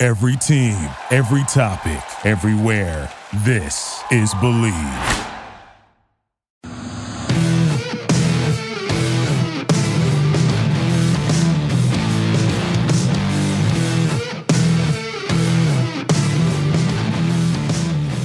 Every team, every topic, everywhere. This is Believe.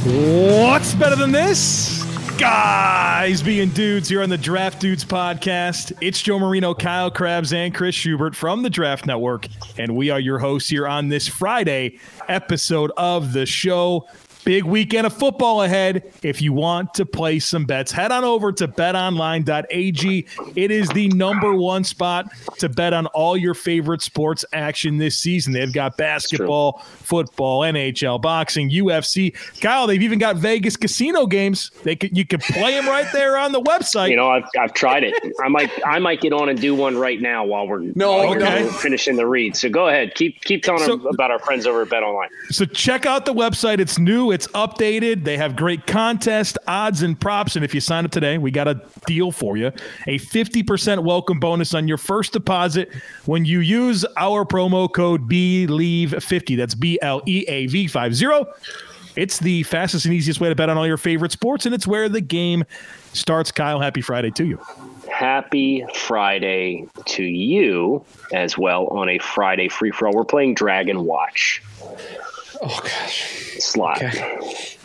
What's better than this? Guys being dudes here on the Draft Dudes podcast. It's Joe Marino, Kyle Crabbs, and Chris Schubert from the Draft Network. And we are your hosts here on this Friday episode of the show. Big weekend of football ahead. If you want to play some bets, head on over to betonline.ag. It is the number one spot to bet on all your favorite sports action this season. They've got basketball, football, NHL, boxing, UFC. Kyle, they've even got Vegas casino games. They could you could play them right there on the website. You know, I've, I've tried it. I might I might get on and do one right now while we're No, while we're finishing the read. So go ahead, keep keep telling So- them about our friends over at Bet Online. So check out the website. It's new, it's updated. They have great contest, odds, and props. And if you sign up today, we got a deal for you a 50% welcome bonus on your first deposit when you use our promo code BLEAV50. That's B L E A V 50. It's the fastest and easiest way to bet on all your favorite sports, and it's where the game starts. Kyle, happy Friday to you. Happy Friday to you as well on a Friday free for all. We're playing Dragon Watch Oh gosh. slot. Okay.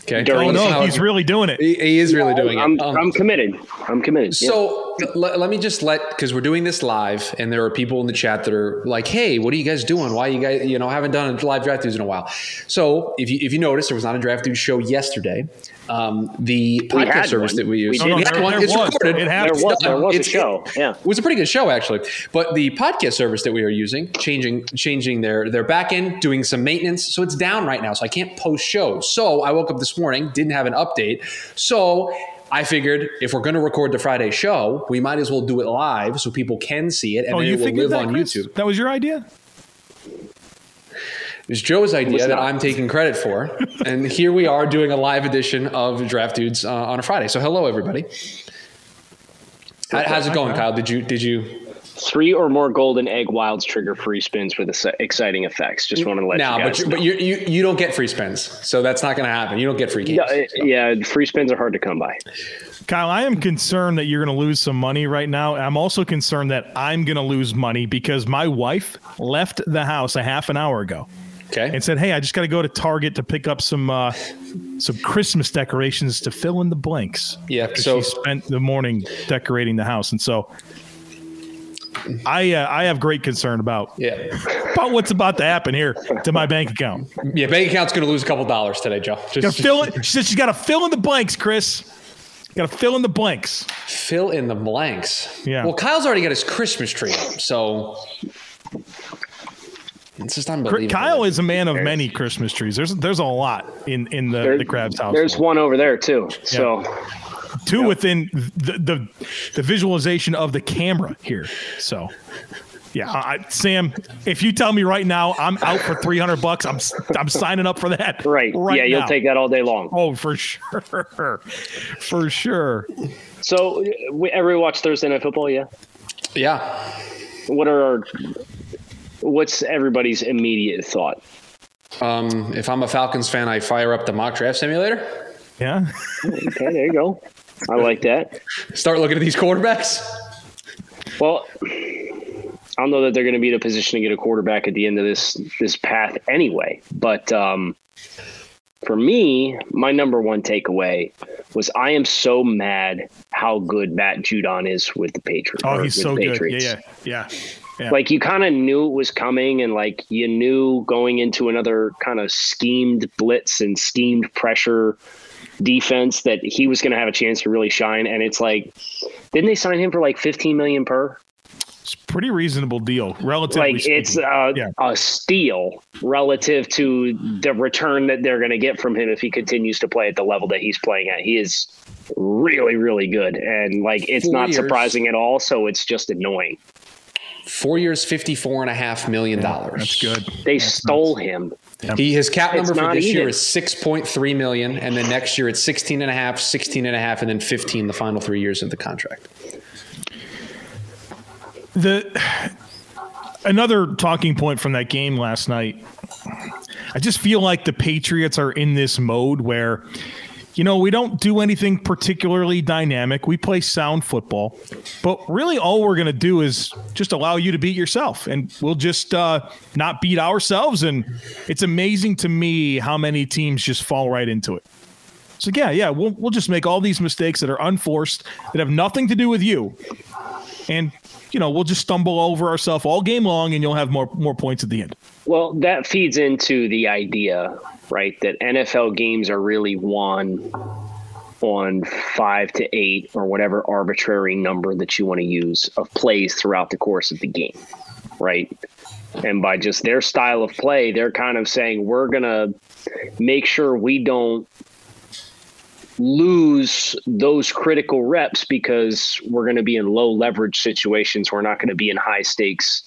Okay. During Oh, the no, he's really doing it. He, he is really doing I'm, it. Um, I'm committed. I'm committed. Yeah. so let, let me just let because we're doing this live, and there are people in the chat that are like, "Hey, what are you guys doing? Why you guys, you know, haven't done a live draft dudes in a while?" So if you if you notice, there was not a draft dudes show yesterday. Um, the We podcast service one. that we use, We No, no, there- one. there it's was. recorded. It happened. there was there was a show. Yeah. It was a pretty good show actually, but the podcast service that we are using changing changing their their back end, doing some maintenance, so it's down right now. So I can't post shows. So I woke up this morning, didn't have an update. So I figured if we're going to record the Friday show, we might as well do it live so people can see it, and Oh, then you it will figured live that, on Chris? YouTube. That was your idea? It's Joe's idea that. I'm taking credit for, and here we are doing a live edition of Draft Dudes uh, on a Friday. So hello everybody. How, how's it going, Kyle? Did you did you Three or more golden egg wilds trigger free spins with ex- exciting effects. Just wanted to let No, you but guys you, know. but you you you don't get free spins, so that's not going to happen. You don't get free games. yeah, it- yeah, free spins are hard to come by. Kyle, I am concerned that you're going to lose some money right now. I'm also concerned that I'm going to lose money because my wife left the house a half an hour ago Okay. and said, "Hey, I just got to go to Target to pick up some uh, some Christmas decorations to fill in the blanks." Yeah, After so- she spent the morning decorating the house, and so I uh, I have great concern about yeah, about what's about to happen here to my bank account. yeah. Bank account's going to lose a couple dollars today, Joe. Just, Got to fill it. She said she's got to fill in the blanks, Chris. Got to fill in the blanks. fill in the blanks. Yeah. Well, Kyle's already got his Christmas tree up, so it's just unbelievable. Kyle is a man of many Christmas trees. There's there's a lot in in the, There- the Crabbs house. There's one over there too. So two within the, the the visualization of the camera here. So, yeah, I, Sam, if you tell me right now I'm out for 300 bucks, I'm I'm signing up for that. right, right yeah, you'll take that all day long. Oh, for sure, for sure. So we, everybody watch Thursday Night Football. Yeah. yeah. What are our? What's everybody's immediate thought? Um, if I'm a Falcons fan, I fire up the mock draft simulator. Yeah, Okay, there you go. I like that. Start looking at these quarterbacks. Well, I don't know that they're going to be in a position to get a quarterback at the end of this this path anyway. But um, for me, my number one takeaway was I am so mad how good Matt Judon is with the Patriots. oh, he's so the good. Yeah, yeah, yeah. yeah. Like you kind of knew it was coming, and like you knew going into another kind of schemed blitz and schemed pressure defense that he was going to have a chance to really shine. And it's like, didn't they sign him for like fifteen million per? It's a pretty reasonable deal, relatively. like it's a, Yeah. a steal relative to the return that they're going to get from him if he continues to play at the level that he's playing at. He is really, really good, and like it's Four not years. surprising at all. So it's just annoying. Four years, fifty-four and a half million dollars. That's good. They stole him. He his cap It's number for not this year is 6.3 million and then next year it's 16 and a half, 16 and a half and then 15 the final 3 years of the contract. The another talking point from that game last night. I just feel like the Patriots are in this mode where you know, we don't do anything particularly dynamic. We play sound football, but really all we're going to do is just allow you to beat yourself, and we'll just uh, not beat ourselves. And it's amazing to me how many teams just fall right into it. So yeah, yeah, we'll we'll just make all these mistakes that are unforced that have nothing to do with you, and you know we'll just stumble over ourselves all game long, and you'll have more more points at the end. Well, that feeds into the idea, right, that NFL games are really won on five to eight or whatever arbitrary number that you want to use of plays throughout the course of the game, right? And by just their style of play, they're kind of saying, we're to make sure we don't lose those critical reps because we're going to be in low leverage situations. We're not going to be in high stakes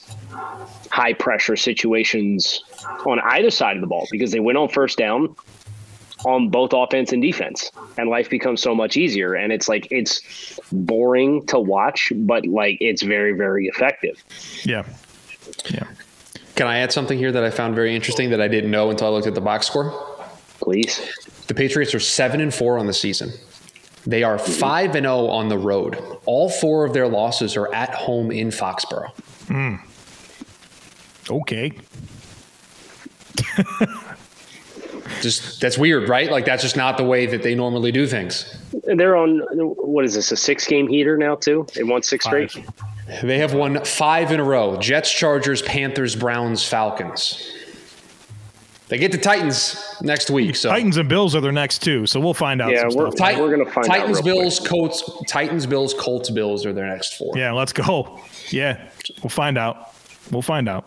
high pressure situations on either side of the ball because they win on first down on both offense and defense and life becomes so much easier and it's like it's boring to watch but like it's very very effective Yeah, yeah. Can I add something here that I found very interesting that I didn't know until I looked at the box score? Please The Patriots are 7 and 4 on the season. They are mm-hmm. 5 and 0 on the road. All four of their losses are at home in Foxborough. Hmm. Okay. Just that's weird, right? Like that's just not the way that they normally do things. they're on what is this a six game heater now too they won six straight They have won 5 in a row. Jets, Chargers, Panthers, Browns, Falcons. They get the Titans next week. So Titans and Bills are their next two, so we'll find out. Yeah, some we're- stuff. Tit- We're gonna find out Titans, real Bills, Colts, Titans, Bills, Colts, Bills are their next four. Yeah, let's go. Yeah, we'll find out. We'll find out.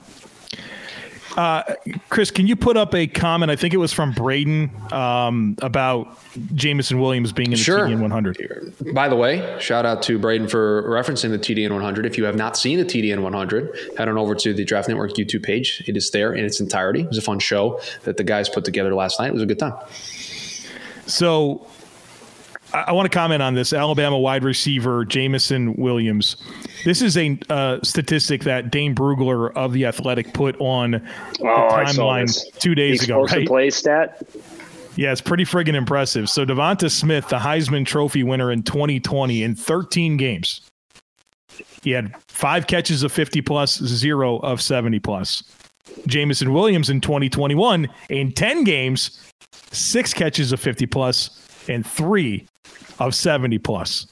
Uh, Chris, can you put up a comment? I think it was from Braden um, about Jameson Williams being in the Sure. TDN 100. By the way, shout out to Braden for referencing the TDN 100. If you have not seen the TDN 100, head on over to the Draft Network YouTube page. It is there in its entirety. It was a fun show that the guys put together last night. It was a good time. So I, I want to comment on this Alabama wide receiver Jameson Williams. This is a uh, statistic that Dane Brugler of the Athletic put on the oh saw timeline two days the ago. Right? play stat Yeah, it's pretty friggin' impressive. So Devonta Smith, the Heisman Trophy winner in 2020, in 13 games, he had five catches of 50 plus, zero of 70 plus. Jameson Williams in 2021, in 10 games, six catches of 50 plus and three of 70 plus.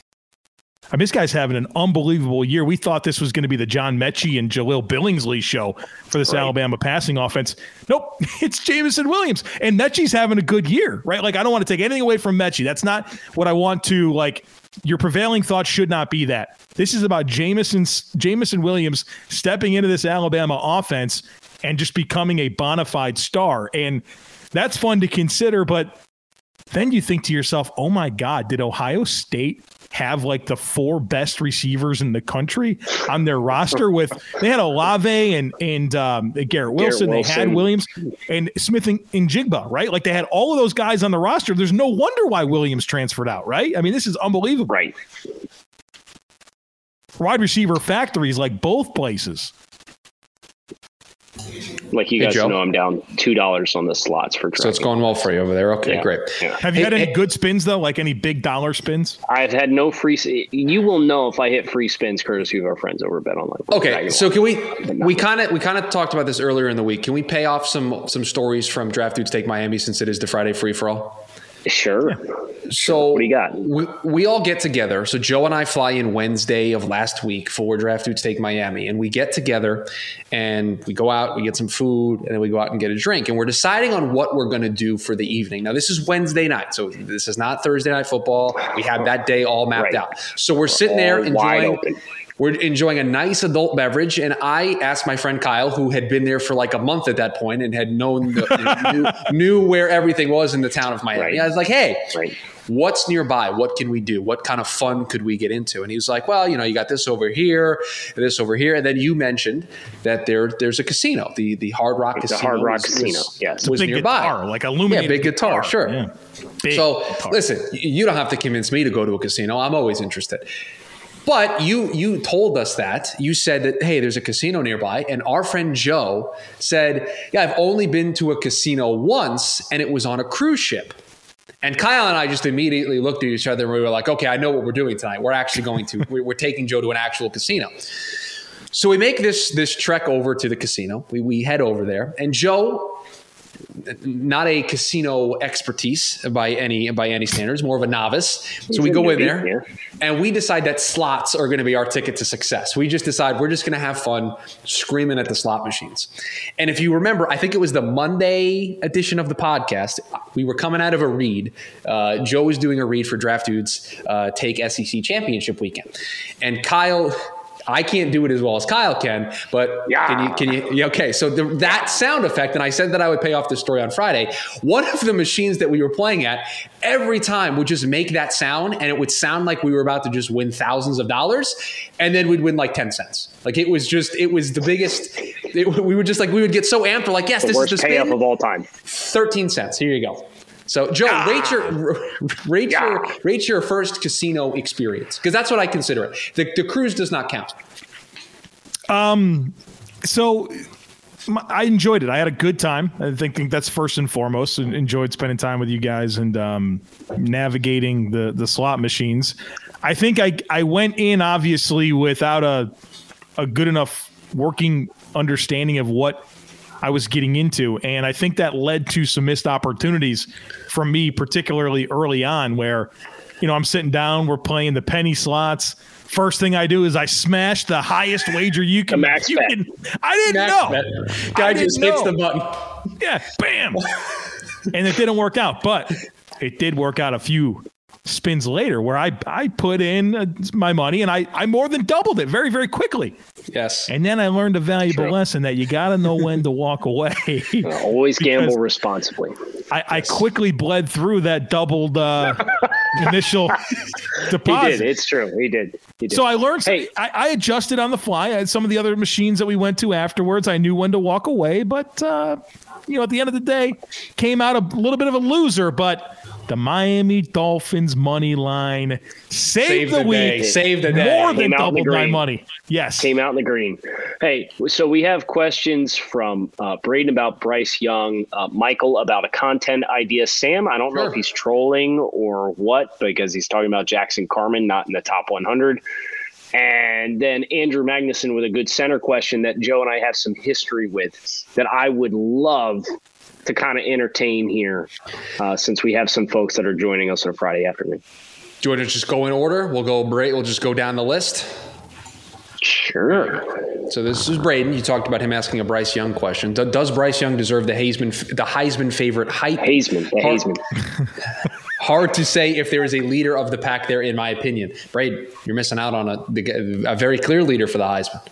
I mean, this guy's having an unbelievable year. We thought this was going to be the John Metchie and Jahleel Billingsley show for this Right. Alabama passing offense. Nope, it's Jameson Williams. And Metchie's having a good year, right? Like, I don't want to take anything away from Metchie. That's not what I want to, like, your prevailing thought should not be that. This is about Jameson, Jameson Williams stepping into this Alabama offense and just becoming a bona fide star. And that's fun to consider, but then you think to yourself, oh my God, did Ohio State have like the four best receivers in the country on their roster with they had Olave and and um, Garrett Wilson, they had Williams and Smith and, and Jigba, right? Like they had all of those guys on the roster. There's no wonder why Williams transferred out, right? I mean, this is unbelievable. right Wide receiver factories like both places. Like you Hey, guys Joe. know i'm down two dollars on the slots for So it's going well for you over there. Okay, Yeah. great. Yeah. Have you Hey, had any hey- good spins though? Like any big dollar spins? i've had no free you will know if i hit free spins courtesy of our friends over at bet online Okay, so can we we kind of we kind of talked about this earlier in the week. Can we pay off some some stories from Draft Dudes Take Miami since it is the Friday free for all? Sure So What do you got? We, we all get together. So Joe and I fly in Wednesday of last week for Draft Dudes Take Miami, and we get together and we go out, we get some food, and then we go out and get a drink, and we're deciding on what we're going to do for the evening. Now this is Wednesday night, so this is not Thursday night football. We have that day all mapped Right. out. So we're sitting there All enjoying. Open. we're enjoying a nice adult beverage, and I asked my friend Kyle, who had been there for like a month at that point and had known the, knew, knew, where everything was in the town of Miami. Right. I was like, "Hey, right. what's nearby? What can we do? What kind of fun could we get into?" And he was like, "Well, you know, you got this over here, this over here, and then you mentioned that there there's a casino, the the Hard Rock it's Casino. The Hard Rock was, Casino, was, yes, was big nearby, guitar, like illuminated, yeah, big guitar, guitar. sure." Yeah. Big so guitar. listen, you don't have to convince me to go to a casino. I'm always interested. But you you told us that you said that hey, there's a casino nearby, and our friend Joe said, yeah, I've only been to a casino once, and it was on a cruise ship. And Kyle and I just immediately looked at each other and we were like, okay, I know what we're doing tonight. We're actually going to we're, taking Joe to an actual casino. So we make this this trek over to the casino. We we head over there, and Joe not a casino expertise by any by any standards, more of a novice. So we go in there and we decide that slots are going to be our ticket to success. We just decide we're just going to have fun screaming at the slot machines. And if you remember, I think it was the Monday edition of the podcast. We were coming out of a read. Uh, Joe was doing a read for Draft Dudes uh, Take SEC Championship weekend, and Kyle I can't do it as well as Kyle can, but yeah. can you? Can you? Okay, so the, that sound effect, and I said that I would pay off the story on Friday. One of the machines that we were playing at every time would just make that sound, and it would sound like we were about to just win thousands of dollars, and then we'd win like ten cents. Like it was just, it was the biggest. It, we were just like we would get so amped. We're like, yes, the this is the payoff of all time. Thirteen cents. Here you go. So, Joe, ah. rate your rate yeah. your rate your first casino experience because that's what I consider it. The, the cruise does not count. Um, so I enjoyed it. I had a good time. I think, think that's first and foremost. And enjoyed spending time with you guys and um, navigating the the slot machines. I think I I went in obviously without a a good enough working understanding of what I was getting into, and I think that led to some missed opportunities from me, particularly early on, where you know I'm sitting down, we're playing the penny slots First thing I do is I smash the highest wager you can. max you bet. Can, I didn't max know. Bet. Guy just know. hits the button. Yeah, bam. and it didn't work out, but it did work out a few spins later where I, I put in uh, my money and I, I more than doubled it very, very quickly. Yes. And then I learned a valuable True. lesson that you got to know when to walk away. Uh, always gamble responsibly. I, yes. I, quickly bled through that doubled uh, initial deposit. He did. It's true. He did. He did. So I learned. Hey. I, I, adjusted on the fly. I had some of the other machines that we went to afterwards. I knew when to walk away, but uh, you know, at the end of the day, came out a little bit of a loser. But the Miami Dolphins money line saved, saved the, the, week. Saved the day. More than doubled my money. Yes. Came out in the green. Hey, so we have questions from uh, Braden about Bryce Young, uh, Michael about a content idea. Sam, I don't sure. know if he's trolling or what because he's talking about Jackson Carman not in the top 100. And then Andrew Magnuson with a good center question that Joe and I have some history with that I would love to kind of entertain here uh, since we have some folks that are joining us on Friday afternoon. Do you want to just go in order? We'll go break. We'll just go down the list. Sure. So this is Braden. You talked about him asking a Bryce Young question. Does Bryce Young deserve the Heisman, the Heisman favorite hype? Heisman, the Heisman. Hard to say if there is a leader of the pack there, in my opinion. Braden, you're missing out on a, a very clear leader for the Heisman.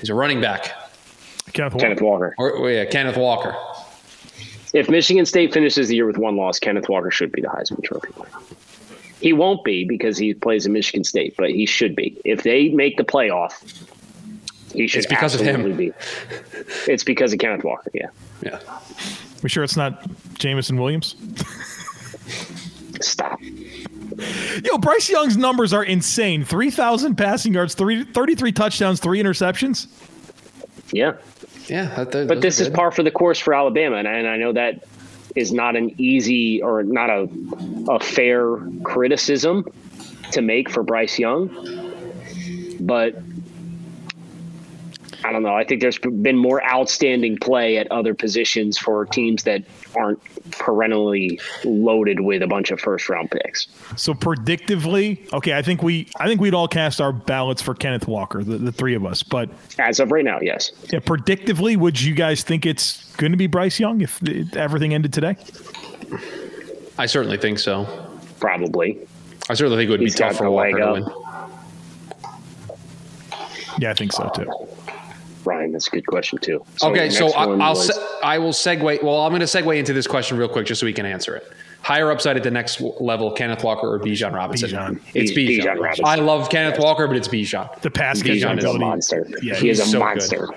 He's a running back. Kenneth Walker. Kenneth Walker. Or, oh, yeah, Kenneth Walker. If Michigan State finishes the year with one loss, Kenneth Walker should be the Heisman Trophy winner. He won't be because he plays in Michigan State, but he should be. If they make the playoff, he should be. it's because of him. be. It's because of Kenneth Walker, yeah. Yeah. We sure it's not Jameson Williams? Stop. Yo, Bryce Young's numbers are insane. 3,000 passing yards, three, 33 touchdowns, three interceptions. Yeah. Yeah, that, that, but this is par for the course for Alabama, and, and I know that is not an easy or not a a fair criticism to make for Bryce Young, but I don't know. I think there's been more outstanding play at other positions for teams that aren't perennially loaded with a bunch of first round picks. So predictively, okay, I think we I think we'd all cast our ballots for Kenneth Walker, the, the three of us. But as of right now, yes. Yeah, predictively, would you guys think it's going to be Bryce Young if everything ended today? I certainly think so. Probably. I certainly think it would He's be tough for Walker to win. Yeah, I think so too. Ryan, that's a good question too. okay, so I, I'll was- se- I will segue. Well, I'm going to segue into this question real quick just so we can answer it. Higher upside at the next level, Kenneth Walker or Bijan Robinson? Bijan. It's Bi- Bijan. Bijan Robinson. I love Kenneth Walker, but it's Bijan. The pass Bijan catching is a monster. Yeah, he is a so good. monster.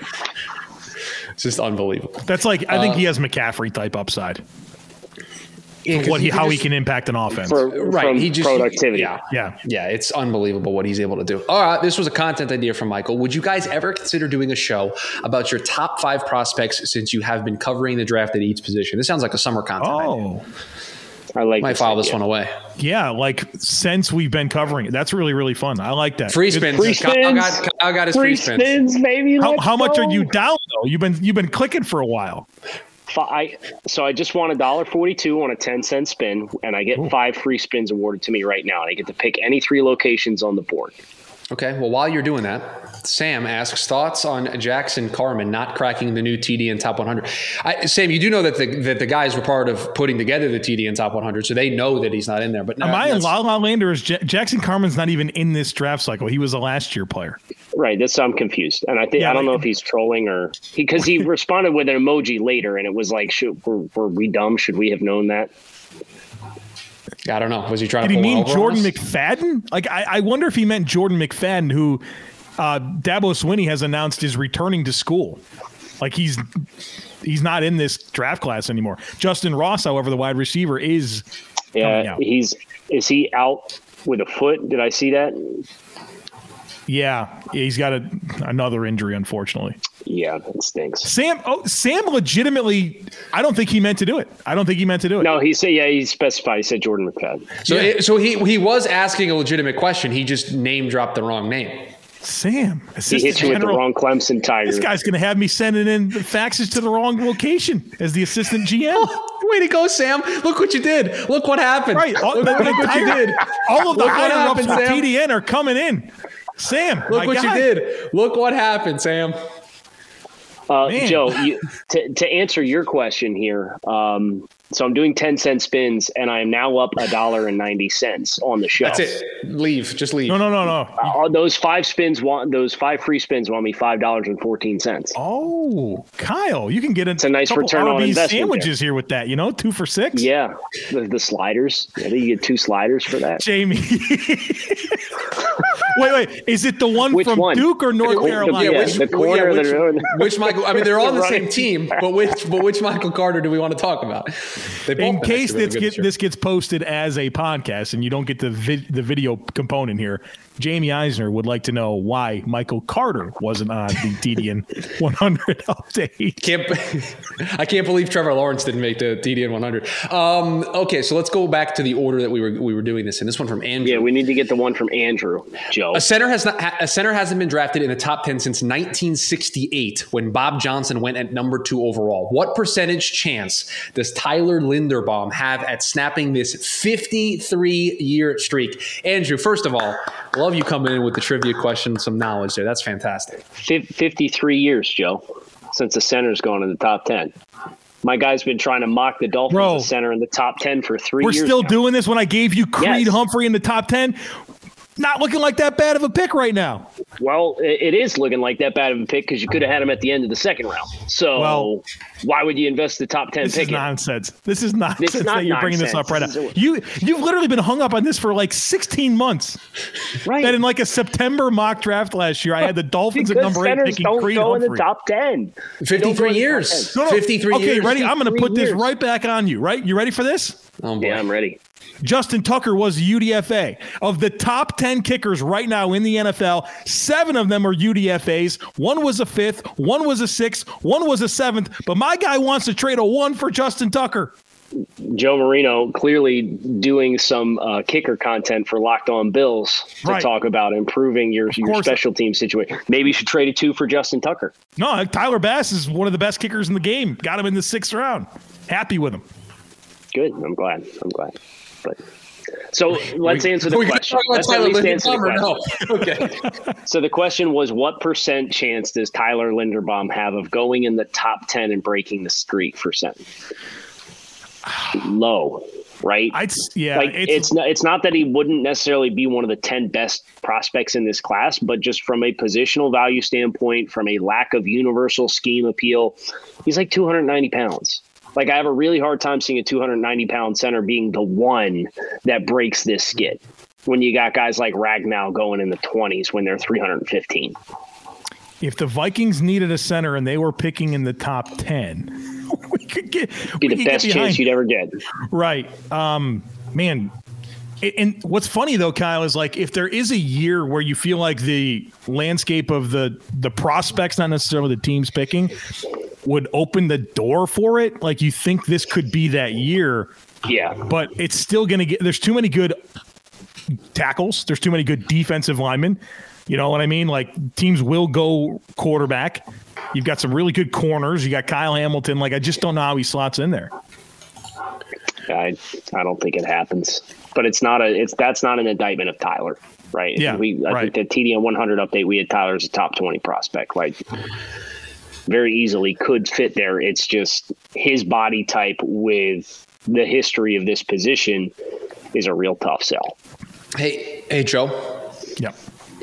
It's just unbelievable. That's like I think Uh, he has McCaffrey type upside. Yeah, 'cause What he, can how he can impact an offense. For, right from he just productivity. yeah Yeah. yeah it's unbelievable what he's able to do all right this was a content idea from michael would you guys ever consider doing a show about your top five prospects since you have been covering the draft at each position this sounds like a summer content oh. idea. oh, I like might this file this one away yeah. Like since we've been covering it, that's really really fun. I like that. free Good- spins Free Kyle spins. got, Kyle got his Free free spins spins, baby. How, how much go. are you down though? You've been you've been clicking for a while. I, so I just won a dollar forty-two on a ten cent spin, and I get five free spins awarded to me right now, and I get to pick any three locations on the board. Okay well while you're doing that sam asks thoughts on jackson carman not cracking the new TDN top 100 I, sam you do know that the that the guys were part of putting together the TDN top 100 so they know that he's not in there but Am I in La La Land or is J- Jackson Carman's not even in this draft cycle? He was a last year player. Right. That's I'm confused, and I think Yeah, I don't know if he's trolling or because he, responded with an emoji later, and it was like, should, were, were we dumb? Should we have known that? I don't know. Was he trying Did to he pull one mean over Jordan us? McFadden? Like I, I wonder if he meant Jordan McFadden, who uh, Dabo Swinney has announced is returning to school. Like he's he's not in this draft class anymore. Justin Ross, however, the wide receiver is Yeah, out. he's is he out with a foot? Did I see that? Yeah, he's got a, another injury, unfortunately. Yeah, that stinks. Sam, oh, Sam, legitimately, I don't think he meant to do it. I don't think he meant to do it. No, he said yeah. He specified. He said Jordan McFadden. So, Yeah. it- so he he was asking a legitimate question. He just name dropped the wrong name. Sam, He hit you with the wrong Clemson Tiger. This guy's going to have me sending in the faxes to the wrong location as the assistant GM. Way to go, Sam! Look what you did. Look what happened. Right, all, Look, the, look the what you did. All of the Look what higher ups happened, for TDN are coming in. Sam, Look my what guy. you did. Look what happened, Sam. Uh, Joe, you, to, to answer your question here, um, so I'm doing 10 cent spins and I am now up a dollar and 90 cents on the show. That's it. Leave. Just leave. No, no, no, no. Uh, those five spins want those five free spins want me five dollars and fourteen cents. Oh, Kyle, you can get a, a nice couple return on Arby's investment sandwiches here with that. You know, two for six. Yeah, the, the sliders. I think you get two sliders for that. Jamie. wait, wait. Is it the one Which from one? Duke or North The- Carolina? yeah, which, the corner which, of the- which Michael? I mean, they're all on the same team, but which but which Michael Carter do we want to talk about? They in case actually really this, get, this gets posted as a podcast and you don't get the vid, the video component here, Jamie Eisner would like to know why Michael Carter wasn't on the TDN 100 update. Can't I can't believe Trevor Lawrence didn't make the TDN 100. Um, okay, so let's go back to the order that we were we were doing this in. This one from Andrew. Yeah, we need to get the one from Andrew. Joe. A center has not a center hasn't been drafted in the top 10 since 1968 when Bob Johnson went at number 2 overall. What percentage chance does Tyler Linderbaum have at snapping this 53-year streak? Andrew, first of all, love you coming in with the trivia question, some knowledge there. That's fantastic. Fif- Fifty-three years, Joe, since the center's gone in the top ten. My guy's been trying to mock the Dolphins Bro. as center in the top ten for 3 We're years. still now. doing this when I gave you Creed Yes. Humphrey in the top 10. Not looking like that bad of a pick right now. Well, it, it is looking like that bad of a pick because you could have had him at the end of the second round. So Well- why would you invest the top ten This pick? is in? nonsense. This is nonsense not that you're bringing this up right nonsense. now. This You you've literally been hung up on this for like 16 months. Right. That in like a September mock draft last year, I had the Dolphins at number eight centers picking don't Creed go in the top ten. 53 years. No, no. 53 okay, years. ready? I'm going to 53 put this right back on you. Right? You ready for this? Oh, boy. Yeah, I'm ready. Justin Tucker was UDFA. Of the top 10 kickers right now in the NFL, seven of them are UDFAs. One was a fifth, one was a sixth, one was a seventh. But my guy wants to trade a one for Justin Tucker. Joe Marino clearly doing some uh, kicker content for Locked On Bills to Right. talk about improving your, your special team situation. Maybe you should trade a two for Justin Tucker. No, Tyler Bass is one of the best kickers in the game. Got him in the sixth round. Happy with him. Good. I'm glad. I'm glad. So let's answer the question. Let's at least answer the question. no? Okay. So the question was, what percent chance does Tyler Linderbaum have of going in the top ten and breaking the streak for center? Low. right? I'd yeah, like it's, it's not it's not that he wouldn't necessarily be one of the 10 best prospects in this class, but just from a positional value standpoint, from a lack of universal scheme appeal, he's like 290 pounds. Like I have a really hard time seeing a 290 pound center being the one that breaks this skid when you got guys like Ragnow going in the 20s when they're 315. If the Vikings needed a center and they were picking in the top 10, we could get be the best chance you'd ever get. Right. Um, man, and what's funny though, Kyle, is like if there is a year where you feel like the landscape of the the prospects, not necessarily the teams picking, would open the door for it. Like you think this could be that year. Yeah. But it's still gonna get there's too many good tackles. There's too many good defensive linemen. You know what I mean? Like teams will go quarterback. You've got some really good corners. You got Kyle Hamilton. Like I just don't know how he slots in there. I I don't think it happens. But it's not a it's that's not an indictment of Tyler, right? Yeah, we I right. think the TDN 100 update we had Tyler as a top 20 prospect. Like very easily could fit there. It's just his body type with the history of this position is a real tough sell. Hey, hey, Joe. Yeah.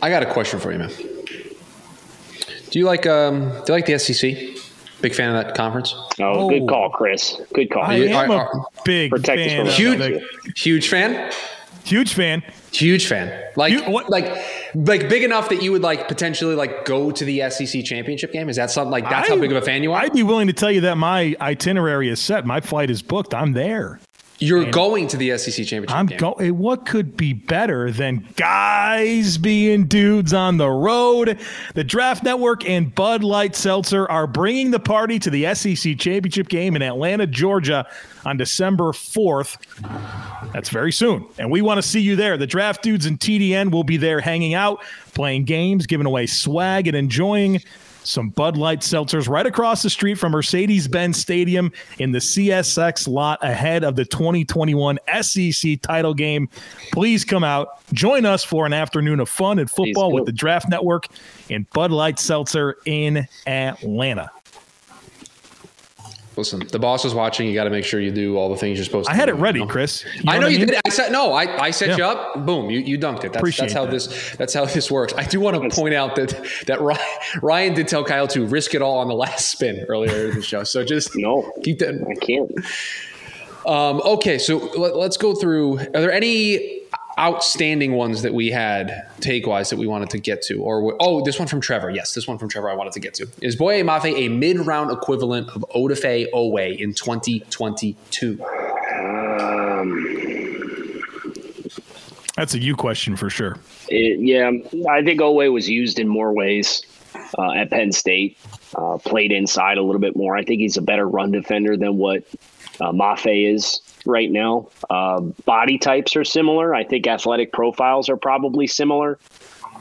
I got a question for you, man. Do you like um? Do you like the SEC? Big fan of that conference. Oh, oh. good call, Chris. Good call. I am a big fan. Huge, huge fan. Huge fan. Huge fan. Like you, what? Like like big enough that you would like potentially like go to the SEC championship game? Is that something like that's I, how big of a fan you are? I'd be willing to tell you that my itinerary is set. My flight is booked. I'm there. You're and going to the SEC championship. I'm going. Eh, what could be better than guys being dudes on the road? The Draft Network and Bud Light Seltzer are bringing the party to the SEC championship game in Atlanta, Georgia, on December 4th. That's very soon, and we want to see you there. The Draft Dudes and TDN will be there, hanging out, playing games, giving away swag, and enjoying some Bud Light seltzers right across the street from Mercedes Benz Stadium in the CSX lot ahead of the 2021 SEC title game. Please come out, join us for an afternoon of fun and football with the Draft Network and Bud Light Seltzer in Atlanta. Listen, the boss is watching. You got to make sure you do all the things you're supposed to. I had do, it ready, you know? Chris. You know I know you mean? did. I said no. I, I set yeah. you up. Boom, you, you dunked it. That's, Appreciate that's how that. this that's how this works. I do want to point out that that Ryan, Ryan did tell Kyle to risk it all on the last spin earlier in the show. So just no, keep that. I can't. Um, okay, so let, let's go through. Are there any outstanding ones that we had take wise that we wanted to get to or oh this one from trevor. Yes this one from trevor i wanted to get to. Is boye mafe a mid-round equivalent of odafe oweh in 2022 um, that's a you question for sure. it, yeah i think oweh was used in more ways uh, at penn state uh, played inside a little bit more. I think he's a better run defender than what uh, mafe is right now. Uh, body types are similar. I think athletic profiles are probably similar.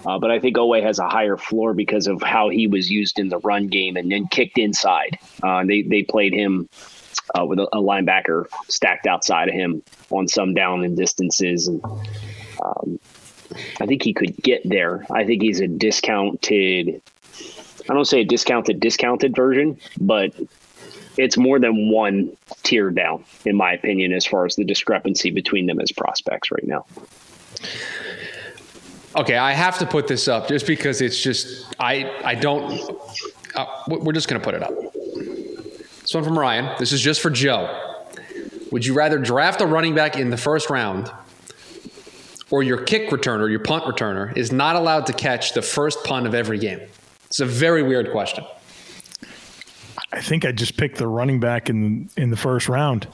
Uh, but I think Oweh has a higher floor because of how he was used in the run game and then kicked inside. Uh, they they played him uh, with a, a, linebacker stacked outside of him on some down and distances, and um, I think he could get there. I think he's a discounted. I don't say a discounted discounted version, but it's more than one tier down, in my opinion, as far as the discrepancy between them as prospects right now. Okay, I have to put this up just because it's just I I don't. Uh, we're just going to put it up. This one from Ryan. This is just for Joe. Would you rather draft a running back in the first round, or your kick returner, your punt returner, is not allowed to catch the first punt of every game? It's a very weird question. I think I just picked the running back in in the first round.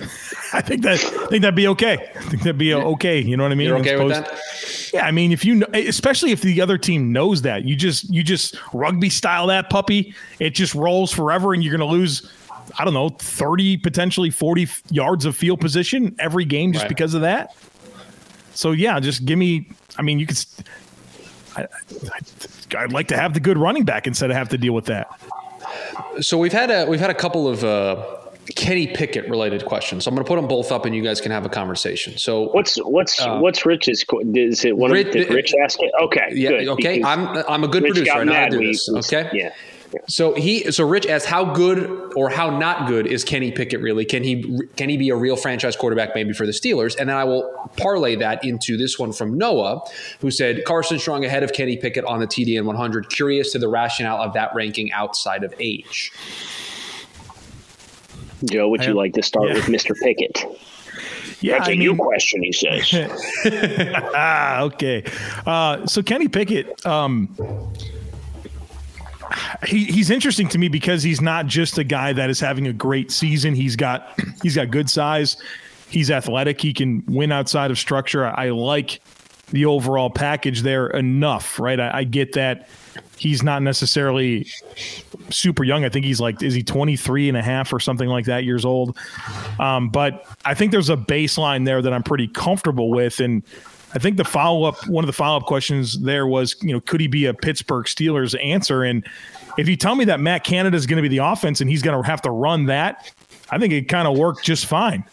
I think that I think that'd be okay. I think that'd be okay. You know what I mean? You're okay with that? Yeah, I mean, if you know, especially if the other team knows that, you just you just rugby style that puppy. It just rolls forever, and you're going to lose. I don't know, thirty potentially forty yards of field position every game just right. because of that. So yeah, just give me. I mean, you could. I, I, I'd like to have the good running back instead of have to deal with that. So we've had a we've had a couple of uh, Kenny Pickett related questions. So I'm going to put them both up, and you guys can have a conversation. So what's what's uh, what's Rich's? Is it one Rich, did Rich ask it? Okay, yeah, good, okay. I'm I'm a good producer. I know how to do this. Okay, yeah. So he, so Rich asks, how good or how not good is Kenny Pickett really? Can he can he be a real franchise quarterback maybe for the Steelers? And then I will parlay that into this one from Noah, who said Carson Strong ahead of Kenny Pickett on the TDN 100. Curious to the rationale of that ranking outside of age. Joe, would you like to start yeah. with Mr. Pickett? Yeah, That's a I you mean- question, he says. ah, okay. Uh, so Kenny Pickett, um, he, he's interesting to me because he's not just a guy that is having a great season. He's got he's got good size. He's athletic. He can win outside of structure. I, I like the overall package there enough, right? I, I get that he's not necessarily super young. I think he's like, is he 23 and a half or something like that years old? Um, but I think there's a baseline there that I'm pretty comfortable with. And I think the follow up, one of the follow up questions there was, you know, could he be a Pittsburgh Steelers answer? And if you tell me that Matt Canada is going to be the offense and he's going to have to run that, I think it kind of worked just fine.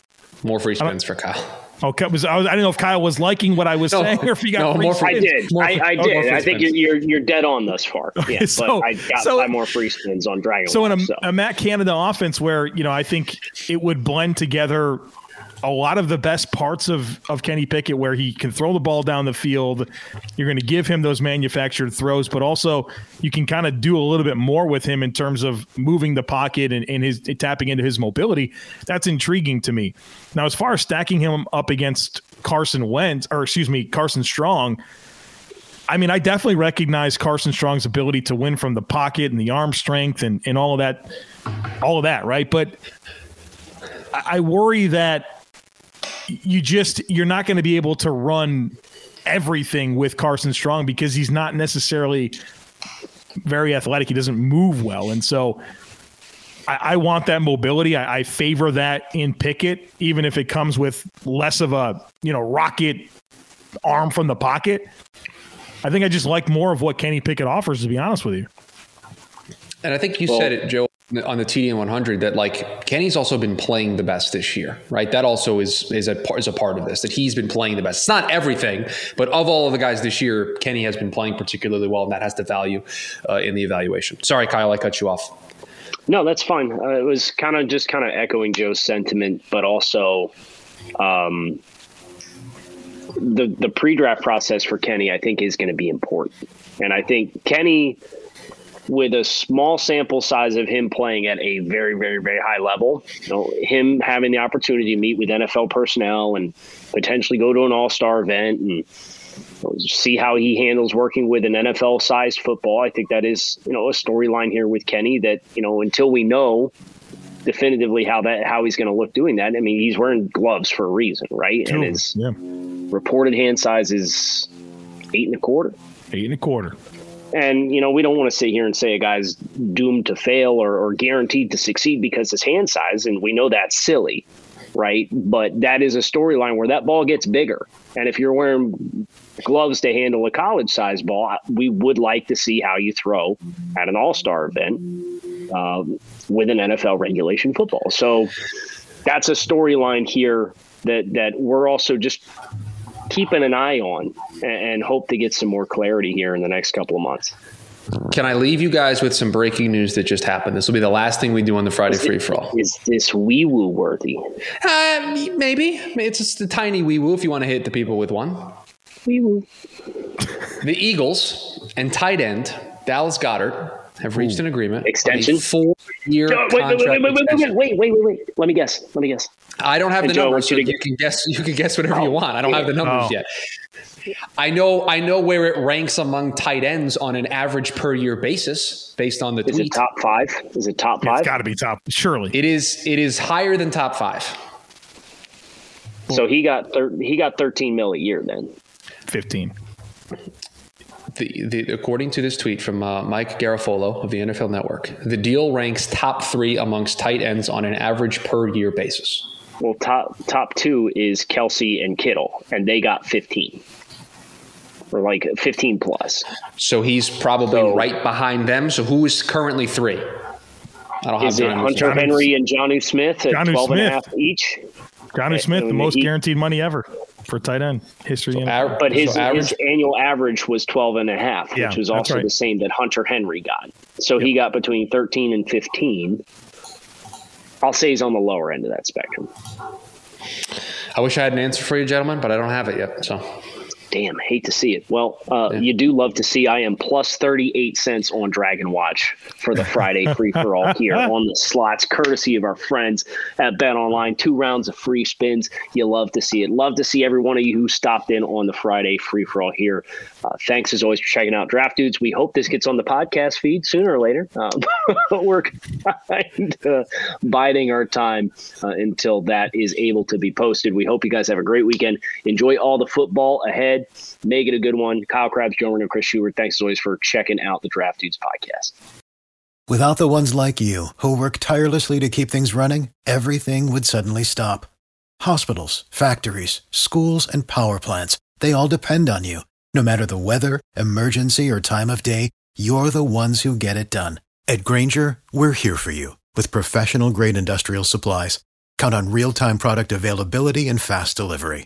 More free spins for Kyle. Okay, was I, was I didn't know if Kyle was liking what I was No, saying or if he got no, free more free- I spins. did. More I, I did. more free I think you're, you're you're dead on thus far. Yeah, so- but I got so- five more free spins on Dragon. So in a, so. a Matt Canada offense where you know I think it would blend together a lot of the best parts of of Kenny Pickett, where he can throw the ball down the field. You're going to give him those manufactured throws, but also you can kind of do a little bit more with him in terms of moving the pocket and, and his tapping into his mobility. That's intriguing to me. Now, as far as stacking him up against Carson Wentz, or excuse me, Carson Strong. I mean, I definitely recognize Carson Strong's ability to win from the pocket and the arm strength and, and all of that, all of that, right? But I worry that you just you're not going to be able to run everything with Carson Strong because he's not necessarily very athletic. He doesn't move well, and so I, I want that mobility. I, I favor that in Pickett, even if it comes with less of a you know rocket arm from the pocket. I think I just like more of what Kenny Pickett offers, to be honest with you. And I think you Well- said it, Joe, on the TDN 100 that like Kenny's also been playing the best this year, right? That also is is a part is a part of this that he's been playing the best. It's not everything, but of all of the guys this year, Kenny has been playing particularly well, and that has the value uh, in the evaluation. Sorry, Kyle, I cut you off. No, that's fine. Uh, it was kind of just kind of echoing Joe's sentiment, but also um, the the pre-draft process for Kenny, I think, is going to be important. And I think Kenny, with a small sample size of him playing at a very, very, very high level, you know, him having the opportunity to meet with NFL personnel and potentially go to an All-Star event and see how he handles working with an NFL sized football. I think that is, you know, a storyline here with Kenny that, you know, until we know definitively how that how he's going to look doing that. I mean, he's wearing gloves for a reason, right? And his yeah, reported hand size is eight and a quarter. eight and a quarter. And you know, we don't want to sit here and say a guy's doomed to fail or, or guaranteed to succeed because his hand size, and we know that's silly, right? But that is a storyline where that ball gets bigger, and if you're wearing gloves to handle a college size ball, we would like to see how you throw at an All Star event um, with an NFL regulation football. So that's a storyline here that that we're also just keeping an eye on and, and hope to get some more clarity here in the next couple of months. Can I leave you guys with some breaking news that just happened? This will be the last thing we do on the Friday free for all. Is this wee woo worthy? Uh, maybe it's just a tiny wee woo if you want to hit the people with one. Wee woo. The Eagles and tight end Dallas Goedert have reached an agreement. Extension? Four-year Wait, wait, contract. wait, wait, wait, wait, wait, wait, wait, wait. Let me guess. Let me guess. I don't have And the Joe, numbers, you so you can guess. You can guess whatever you Oh, want. I don't have the numbers Oh. yet. I know. I know where it ranks among tight ends on an average per year basis, based on the Is it top five? Is it top five? It's got to be top, surely. It is. It is higher than top five. so he got thir- he got 13 mil a year then. 15. The, the, according to this tweet from uh, Mike Garafolo of the NFL Network, the deal ranks top three amongst tight ends on an average per year basis. Well, top top two is Kelce and Kittle, and they got 15 or like 15 plus. So he's probably So- right behind them. So who is currently three? I don't Is have it the numbers. Hunter Henry and Jonnu Smith at Jonnu 12 and a half each? Jonnu Smith, the most he- guaranteed money ever for tight end history. in- Ar- But his, so his annual average was 12 and a half, Yeah, which was also right. the same that Hunter Henry got. So he got between 13 and 15. I'll say he's on the lower end of that spectrum. I wish I had an answer for you, gentlemen, but I don't have it yet. So damn, hate to see it. Well, uh, yeah. you do love to see I am plus 38 cents on Dragon Watch for the Friday free for all here on the slots, courtesy of our friends at Bet Online. Two rounds of free spins. You love to see it. Love to see every one of you who stopped in on the Friday free for all here. Uh, thanks as always for checking out Draft Dudes. We hope this gets on the podcast feed sooner or later. Um, we're kind of biding our time uh, until that is able to be posted. We hope you guys have a great weekend. Enjoy all the football ahead. Make it a good one. Kyle Crabbs, Joe and Chris Schubert, thanks as always for checking out the Draft Dudes podcast. Without the ones like you who work tirelessly to keep things running, everything would suddenly stop. Hospitals, factories, schools, and power plants, they all depend on you. No matter the weather, emergency, or time of day, you're the ones who get it done. At Grainger, we're here for you with professional grade industrial supplies. Count on real time product availability and fast delivery.